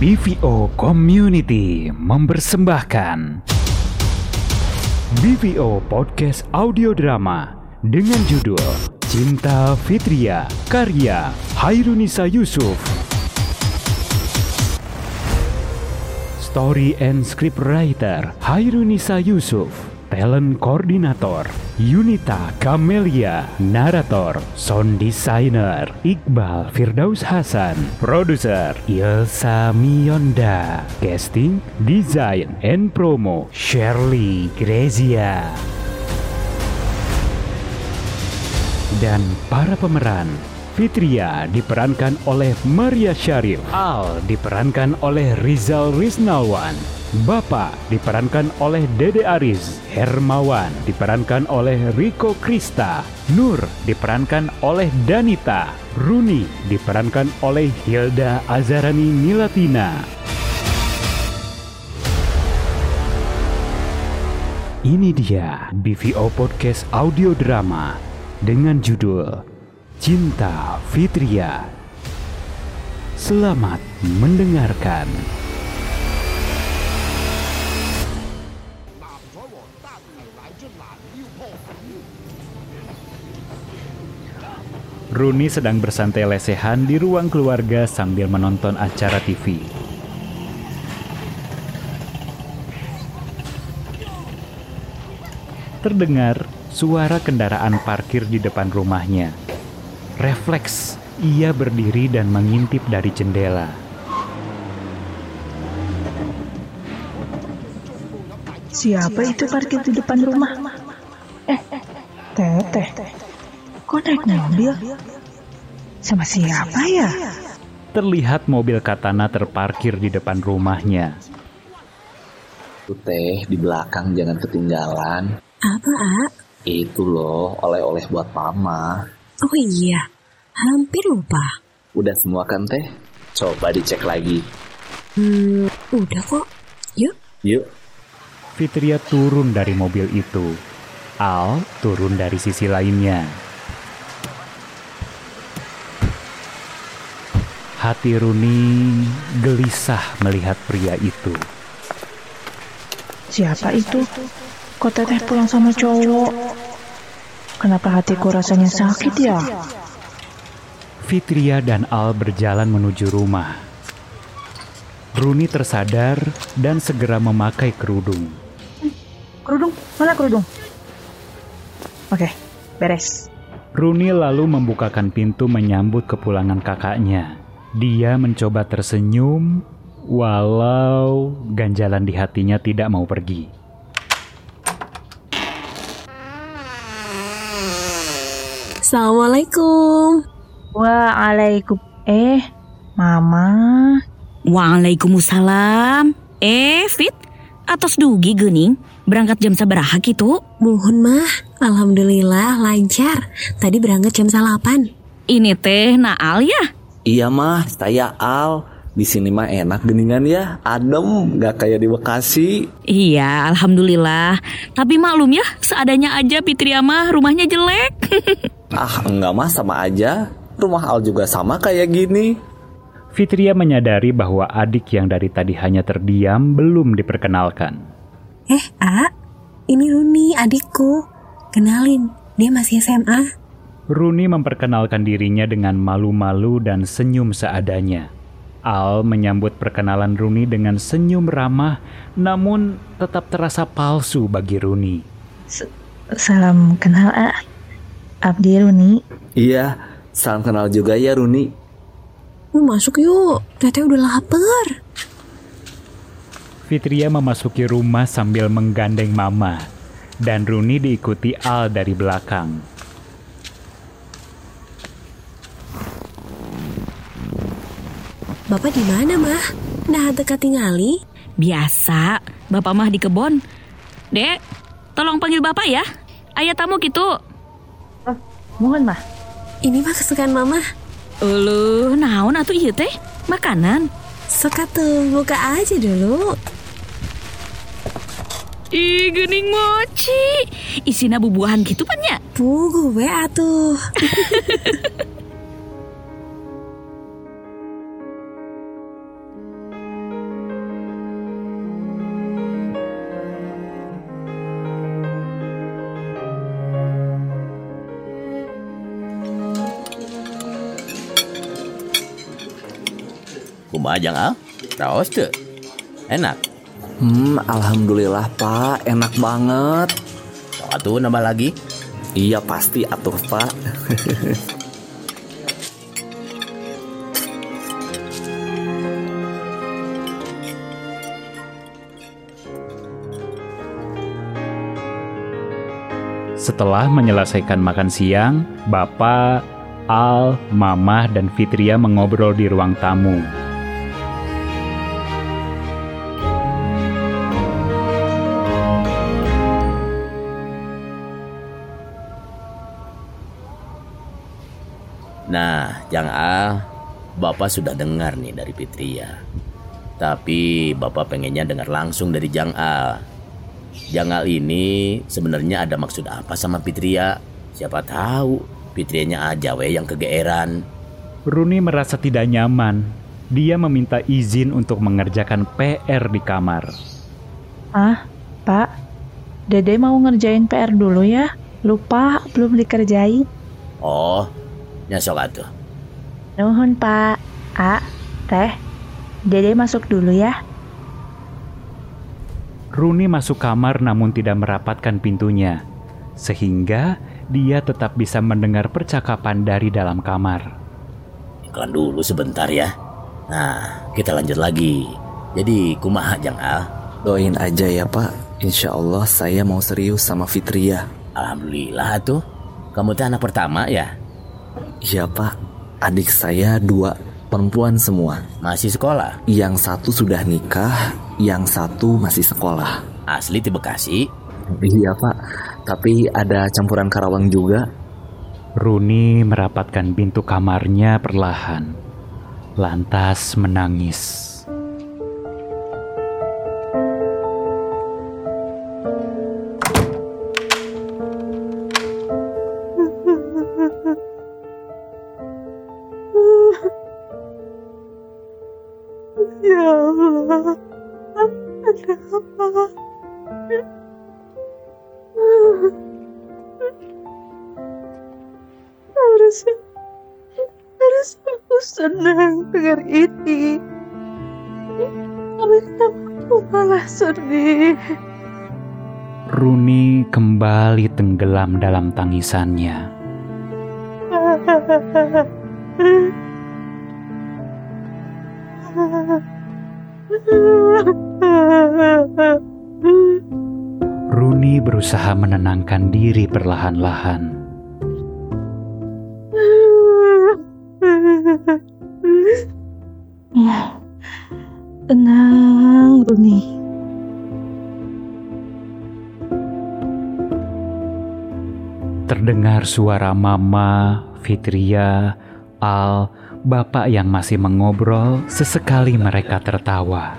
BVO Community mempersembahkan BVO Podcast Audio Drama dengan judul Cinta Fitria karya Hairunisa Yusuf. Story and Script Writer Hairunisa Yusuf Talent Koordinator Yunita Kamelia Narator Sound Designer Iqbal Firdaus Hasan Produser Ilsa Mionda Casting Design and Promo Shirley Grezia. Dan para pemeran Fitria diperankan oleh Maria Syarif Al diperankan oleh Rizal Riznawan Bapak diperankan oleh Dede Aris Hermawan diperankan oleh Riko Krista Nur diperankan oleh Danita Runi diperankan oleh Hilda Azarani Milatina Ini dia BVO Podcast Audio Drama dengan judul Cinta Fitria. Selamat mendengarkan. Runi sedang bersantai lesehan di ruang keluarga sambil menonton acara TV. Terdengar suara kendaraan parkir di depan rumahnya. Refleks, ia berdiri dan mengintip dari jendela. Siapa itu parkir di depan rumah? Eh, teteh. Kok naik mobil? Sama siapa ya? Terlihat mobil katana terparkir di depan rumahnya. Teh di belakang jangan ketinggalan. Apa, A? Itu loh oleh-oleh buat mama. Oh iya, hampir lupa. Udah semua kan teh? Coba dicek lagi. Hmm, udah kok. Yuk, Yuk. Fitria turun dari mobil itu. Al turun dari sisi lainnya. Hati Runi gelisah melihat pria itu. Siapa itu? Kok teteh pulang sama cowok? Kenapa hatiku rasanya sakit ya? Fitria dan Al berjalan menuju rumah. Runi tersadar dan segera memakai kerudung. Kerudung? Mana kerudung? Oke, beres. Runi lalu membukakan pintu menyambut kepulangan kakaknya. Dia mencoba tersenyum, walau ganjalan di hatinya tidak mau pergi. Assalamualaikum. Waalaikum. Eh, Mama. Waalaikumsalam. Eh, Fit, atas dugi gening, berangkat jam sabaraha gitu? Mohon mah, Alhamdulillah lancar. Tadi berangkat jam 8. Ini teh Naal ya? Iya mah, saya Al. Di sini mah enak geningan ya, adem, gak kayak di Bekasi. Iya, Alhamdulillah. Tapi maklum ya, seadanya aja Fitria mah rumahnya jelek. Ah, enggak mah sama aja. Rumah Al juga sama kayak gini. Fitria menyadari bahwa adik yang dari tadi hanya terdiam belum diperkenalkan. Eh, A, ini Runi, adikku. Kenalin, dia masih SMA. Runi memperkenalkan dirinya dengan malu-malu dan senyum seadanya. Al menyambut perkenalan Runi dengan senyum ramah, namun tetap terasa palsu bagi Runi. Salam kenal, A. Abdi Runi. Iya, salam kenal juga ya Runi. Masuk yuk, teteh udah lapar. Fitria memasuki rumah sambil menggandeng Mama, dan Runi diikuti Al dari belakang. Bapak di mana mah? Nah, dekat tingali. Biasa, bapak mah di kebon. Dek, tolong panggil bapak ya. Ayah tamu gitu. Mohon, Mah. Ini mah kesukaan mama. Uluh, naon atuh ieu teh? Makanan. Suka tuh, buka aja dulu. Ih, gening mochi. Isina bubuahan gitu pan ya? Pugu we atuh. Kumaha jang ah? Raos tuh. Enak. Hmm, alhamdulillah Pak, enak banget. Sok atuh nambah lagi. Iya pasti atuh Pak. Setelah menyelesaikan makan siang, Bapak, Al, Mamah, dan Fitria mengobrol di ruang tamu. Jang Al, Bapak sudah dengar nih dari Fitria. Tapi Bapak pengennya dengar langsung dari Jang Al. Jang Al ini sebenarnya ada maksud apa sama Fitria? Siapa tahu Fitrianya aja we yang kegeeran. Runi merasa tidak nyaman. Dia meminta izin untuk mengerjakan PR di kamar. Ah, Pak. Dede mau ngerjain PR dulu ya. Lupa belum dikerjain. Oh, nyasok atuh. Nuhun, Pak. A, Teh. Dede masuk dulu ya. Runi masuk kamar namun tidak merapatkan pintunya, sehingga dia tetap bisa mendengar percakapan dari dalam kamar. Iklan dulu sebentar ya. Nah, kita lanjut lagi. Jadi, kumaha Jang Al? Doain aja ya Pak. Insya Allah saya mau serius sama Fitria. Alhamdulillah tuh. Kamu teh anak pertama ya? Iya Pak. Adik saya dua perempuan semua. Masih sekolah? Yang satu sudah nikah, yang satu masih sekolah. Asli di Bekasi? Iya Pak. Tapi ada campuran Karawang juga. Runi merapatkan pintu kamarnya perlahan, lantas menangis. Ya Allah. Ada apa? Harusnya, harusnya aku senang dengar ini. Tapi kenapa aku malah sedih? Runi kembali tenggelam dalam tangisannya. berusaha menenangkan diri perlahan-lahan. Ya, tenang, Runi. Terdengar suara Mama, Fitria, Al, Bapak yang masih mengobrol, sesekali mereka tertawa.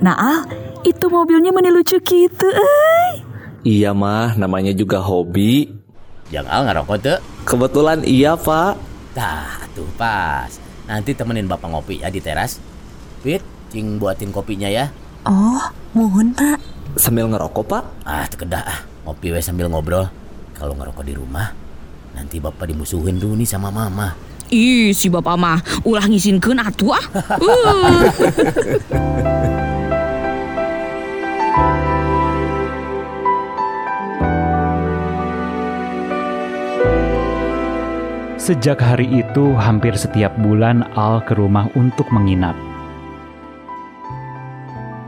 Nah, Al, itu mobilnya mana lucu gitu, eh. Iya mah, namanya juga hobi. Jang Al ngerokok tuh? Kebetulan iya Pak. Tah, tuh pas. Nanti temenin Bapak ngopi ya di teras. Fit, cing buatin kopinya ya. Oh, mohon pak. Sambil ngerokok Pak. Ah, tekedah ah. Ngopi we sambil ngobrol. Kalau ngerokok di rumah, nanti Bapak dimusuhin dulu nih sama Mama. Ih, si bapak mah ulah ngizinkeun atuh ah. Uh. Sejak hari itu, hampir setiap bulan Al ke rumah untuk menginap.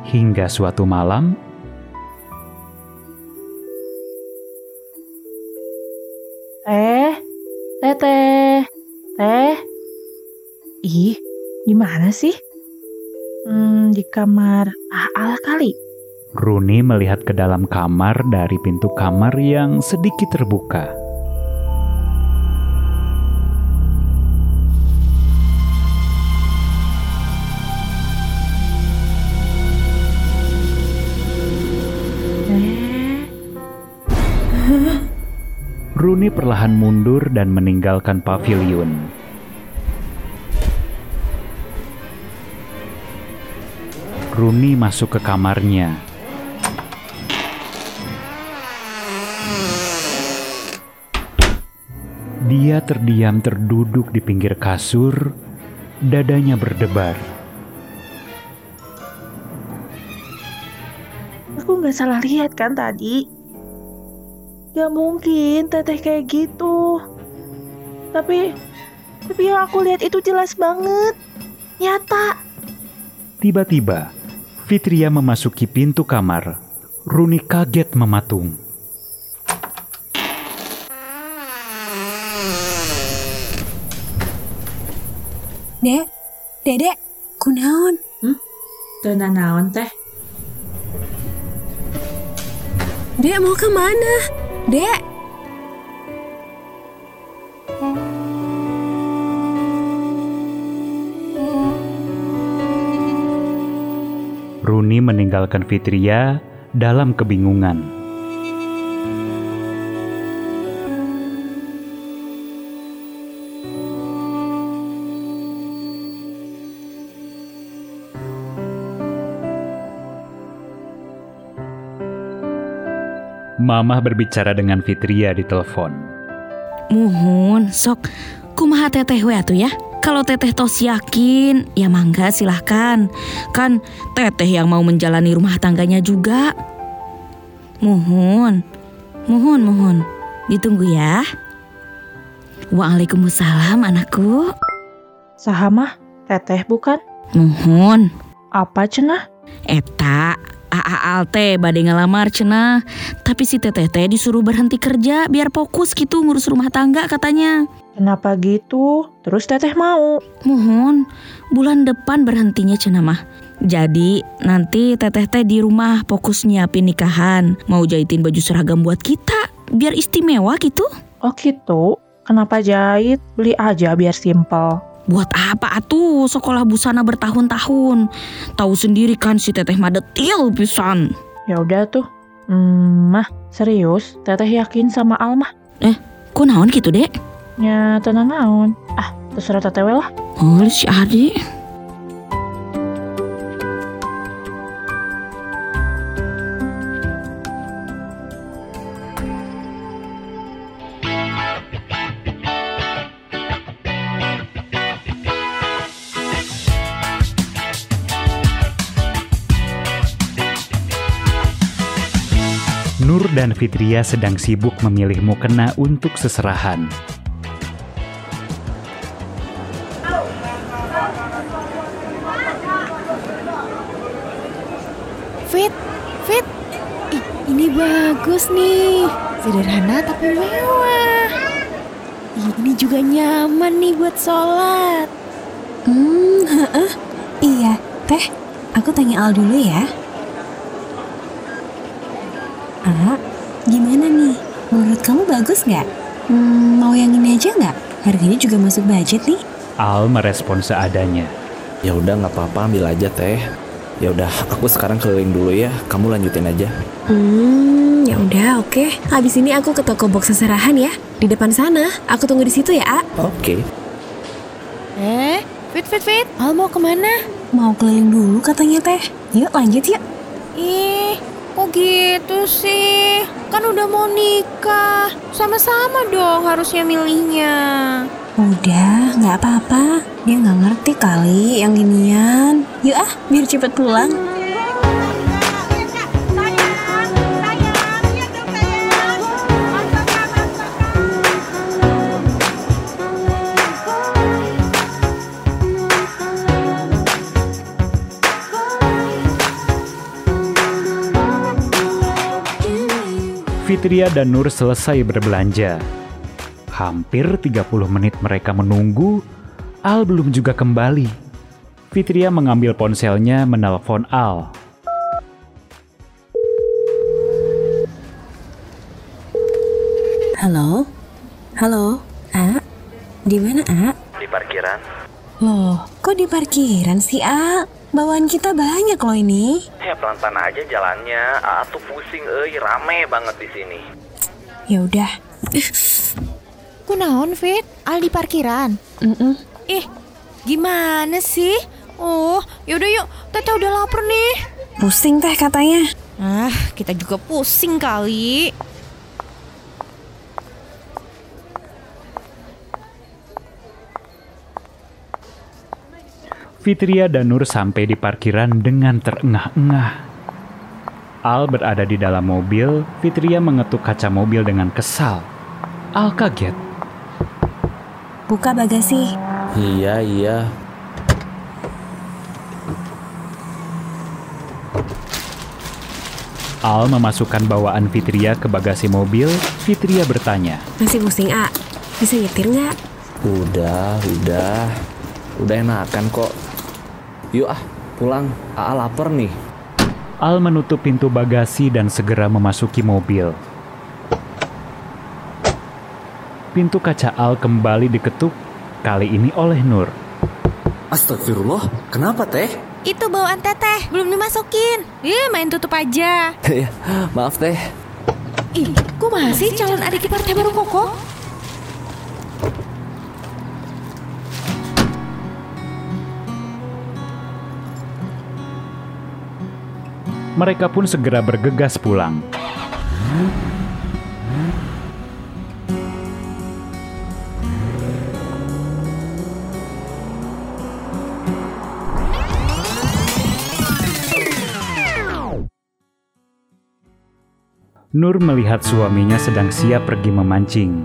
Hingga suatu malam, Teh, teh, teh. Ih, di mana sih? Hmm, di kamar Aal kali. Runi melihat ke dalam kamar dari pintu kamar yang sedikit terbuka. Runi perlahan mundur dan meninggalkan pavilion. Runi masuk ke kamarnya. Dia terdiam terduduk di pinggir kasur, dadanya berdebar. Aku nggak salah lihat kan tadi? Gak mungkin teteh kayak gitu. Tapi, tapi yang aku lihat itu jelas banget. Nyata. Tiba-tiba, Fitria memasuki pintu kamar. Runi kaget mematung. Dek, Dedek, kunaon? Dan naon teh? Dek mau ke mana? Dek, Runi meninggalkan Fitria dalam kebingungan. Mamah berbicara dengan Fitria di telepon. Muhun, sok kumaha teteh we atuh ya. Kalau teteh tos yakin, ya mangga silahkan. Kan teteh yang mau menjalani rumah tangganya juga. Muhun, muhun, muhun. Ditunggu ya. Waalaikumsalam anakku. Sahamah, teteh bukan? Muhun. Apa cenah? Eta, Aa teh bade ngelamar cenah. Tapi si teteh teh disuruh berhenti kerja biar fokus gitu ngurus rumah tangga katanya. Kenapa gitu? Terus teteh mau? Mohon, bulan depan berhentinya cenah mah. Jadi nanti teteh teh di rumah fokus nyiapin nikahan, mau jahitin baju seragam buat kita, biar istimewa gitu. Oh gitu? Kenapa jahit? Beli aja biar simpel. Buat apa atuh sekolah busana bertahun-tahun? Tahu sendiri kan si teteh mah detil pisan. Ya udah tuh. Hmm, mah serius? Teteh yakin sama Almah? Kok naon gitu dek? Ya tenang naon. Ah, terserah teteh lah. Oh si Adi. Nur dan Fitria sedang sibuk memilih mukena untuk seserahan. Fit, Fit. Ih, ini bagus nih. Sederhana tapi mewah. Ih, ini juga nyaman nih buat sholat. Hmm, heeh. Iya, Teh. Aku tanya Al dulu ya. Menurut kamu bagus nggak? Hmm, mau yang ini aja nggak? Harganya juga masuk budget nih. Al merespon seadanya. Ya udah nggak apa-apa ambil aja teh. Ya udah aku sekarang keliling dulu ya. Kamu lanjutin aja. Hmm, ya udah oke. Habis ini aku ke toko box seserahan ya. Di depan sana. Aku tunggu di situ ya, A. Oke. Eh, Fit, Fit, Fit. Al mau ke mana? Mau keliling dulu katanya Teh. Yuk lanjut yuk. Ih, kok gitu sih? Kan udah mau nikah. Sama-sama dong harusnya milihnya. Udah, nggak apa-apa. Dia nggak ngerti kali yang ginian. Yuk ah, biar cepet pulang. Fitria dan Nur selesai berbelanja. Hampir 30 menit mereka menunggu, Al belum juga kembali. Fitria mengambil ponselnya menelpon Al. Halo? Halo? A? Di mana, A? Di parkiran. Loh, kok di parkiran sih, A? Bawaan kita banyak loh ini. Ya pelan-pelan aja jalannya. Ah tuh pusing, euy, rame banget di sini. Ya udah. Kunaon, Fit? Al di parkiran. Mm-mm. Ih, gimana sih? Oh, yaudah yuk. Teteh udah lapar nih. Pusing teh katanya. Ah, kita juga pusing kali. Fitria dan Nur sampai di parkiran dengan terengah-engah. Al berada di dalam mobil, Fitria mengetuk kaca mobil dengan kesal. Al kaget. Buka bagasi. Iya, iya. Al memasukkan bawaan Fitria ke bagasi mobil. Fitria bertanya, Masih pusing, A? Bisa nyetir nggak? Udah, udah. Udah enakan kok. Yuk ah, pulang. Aa lapar nih. Al menutup pintu bagasi dan segera memasuki mobil. Pintu kaca Al kembali diketuk, kali ini oleh Nur. Astagfirullah, kenapa teh? Itu bawaan teteh, belum dimasukin. Ih, main tutup aja. Ya, Maaf teh. Ih, kok masih calon adik ipar teh baru koko? Mereka pun segera bergegas pulang. Nur melihat suaminya sedang siap pergi memancing.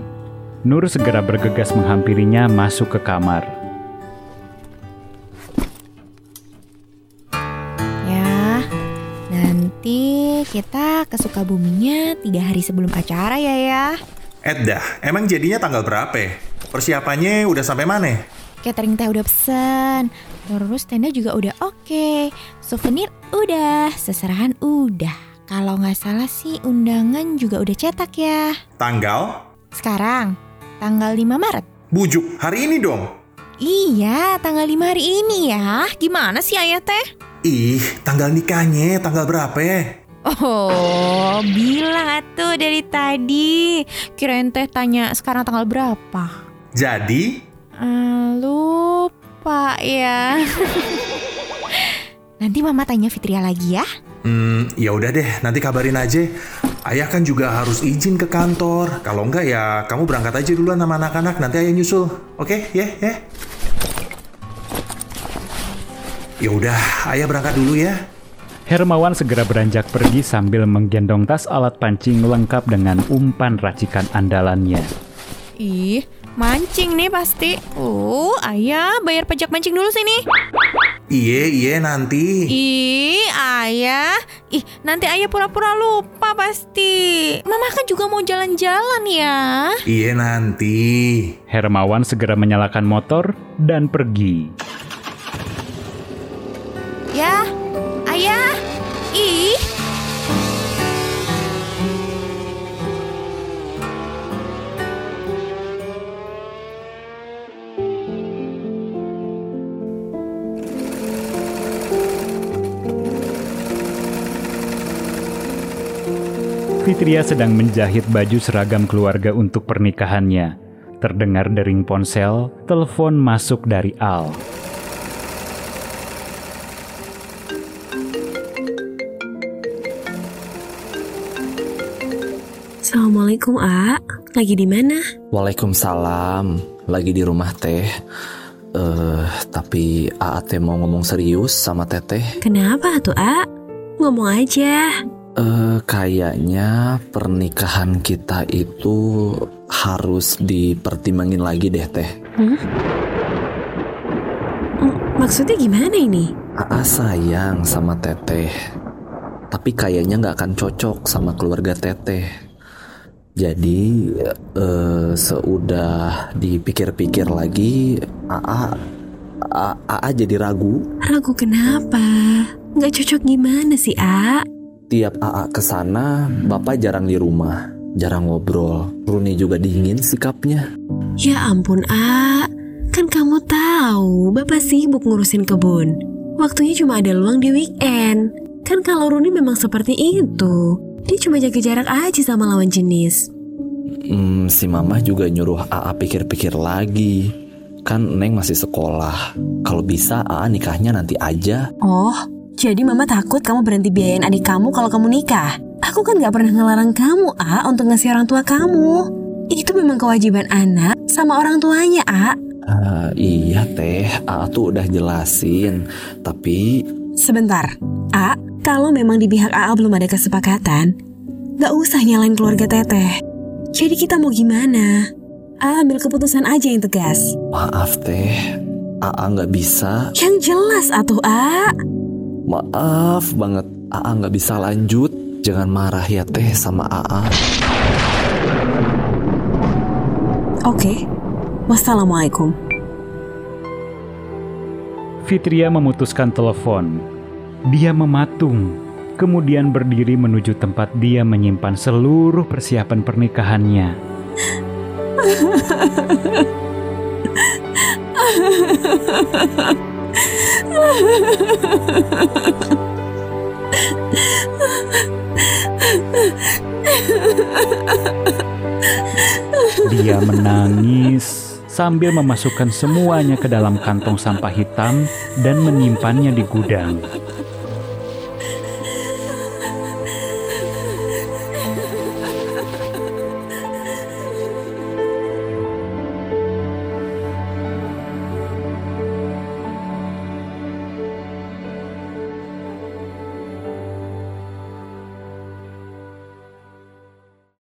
Nur segera bergegas menghampirinya masuk ke kamar. Kita ke Sukabuminya tiga hari sebelum acara ya ya. Eddah, emang jadinya tanggal berapa? Persiapannya udah sampai mana? Catering teh udah pesen, terus tenda juga udah oke, souvenir udah, seserahan udah. Kalau nggak salah sih undangan juga udah cetak ya. Tanggal? Sekarang, tanggal 5 Maret. Bujuk, hari ini dong. Iya, tanggal 5 hari ini ya. Gimana sih ayah teh? Ih, tanggal nikahnya tanggal berapa? Oh, bilang atuh dari tadi. Kirain teh tanya sekarang tanggal berapa. Jadi, Eh, lupa ya. Nanti mama tanya Fitria lagi ya. hmm, ya udah deh, nanti kabarin aja. Ayah kan juga harus izin ke kantor. Kalau enggak ya kamu berangkat aja duluan sama anak-anak, nanti ayah nyusul. Oke, ya, ya. Ya udah, ayah berangkat dulu ya. Hermawan segera beranjak pergi sambil menggendong tas alat pancing lengkap dengan umpan racikan andalannya. Ih, mancing nih pasti. Oh, ayah bayar pajak mancing dulu sini. Iye, iye nanti. Ih, ayah. Ih, nanti ayah pura-pura lupa pasti. Mama kan juga mau jalan-jalan ya. Iye nanti. Hermawan segera menyalakan motor dan pergi. Fitria sedang menjahit baju seragam keluarga untuk pernikahannya. Terdengar dering ponsel, telepon masuk dari Al. Assalamualaikum, A. Lagi di mana? Waalaikumsalam. Lagi di rumah teh. Eh, tapi Aa teh mau ngomong serius sama teteh. Kenapa tuh, A? Ngomong aja. Eh, kayaknya pernikahan kita itu harus dipertimbangin lagi deh teh. Hmm, Maksudnya gimana ini? Aa sayang sama teteh. Tapi kayaknya nggak akan cocok sama keluarga teteh. Jadi eh, seudah dipikir-pikir lagi, Aa, Aa, Aa jadi ragu. Ragu kenapa? Nggak cocok gimana sih, A? Tiap Aa ke sana, Bapak jarang di rumah, jarang ngobrol. Runi juga dingin sikapnya. Ya ampun, A. Kan kamu tahu, Bapak sibuk ngurusin kebun. Waktunya cuma ada luang di weekend. Kan kalau Runi memang seperti itu. Dia cuma jaga jarak aja sama lawan jenis. Hmm, si Mama juga nyuruh Aa pikir-pikir lagi. Kan Neng masih sekolah. Kalau bisa Aa nikahnya nanti aja. Oh, jadi Mama takut kamu berhenti biayain adik kamu kalau kamu nikah. Aku kan gak pernah ngelarang kamu, A, untuk ngasih orang tua kamu. Itu memang kewajiban anak sama orang tuanya, A. Ah, iya teh, A tuh udah jelasin. Tapi Sebentar, A, kalau memang di pihak AA belum ada kesepakatan, gak usah nyalain keluarga Teteh. Jadi kita mau gimana? A ambil keputusan aja yang tegas. maaf teh, AA nggak bisa. Yang jelas atuh A. Maaf banget, AA nggak bisa lanjut. Jangan marah ya teh sama AA. Oke, wassalamualaikum. Fitria memutuskan telepon. Dia mematung, kemudian berdiri menuju tempat dia menyimpan seluruh persiapan pernikahannya. Dia menangis sambil memasukkan semuanya ke dalam kantong sampah hitam dan menyimpannya di gudang.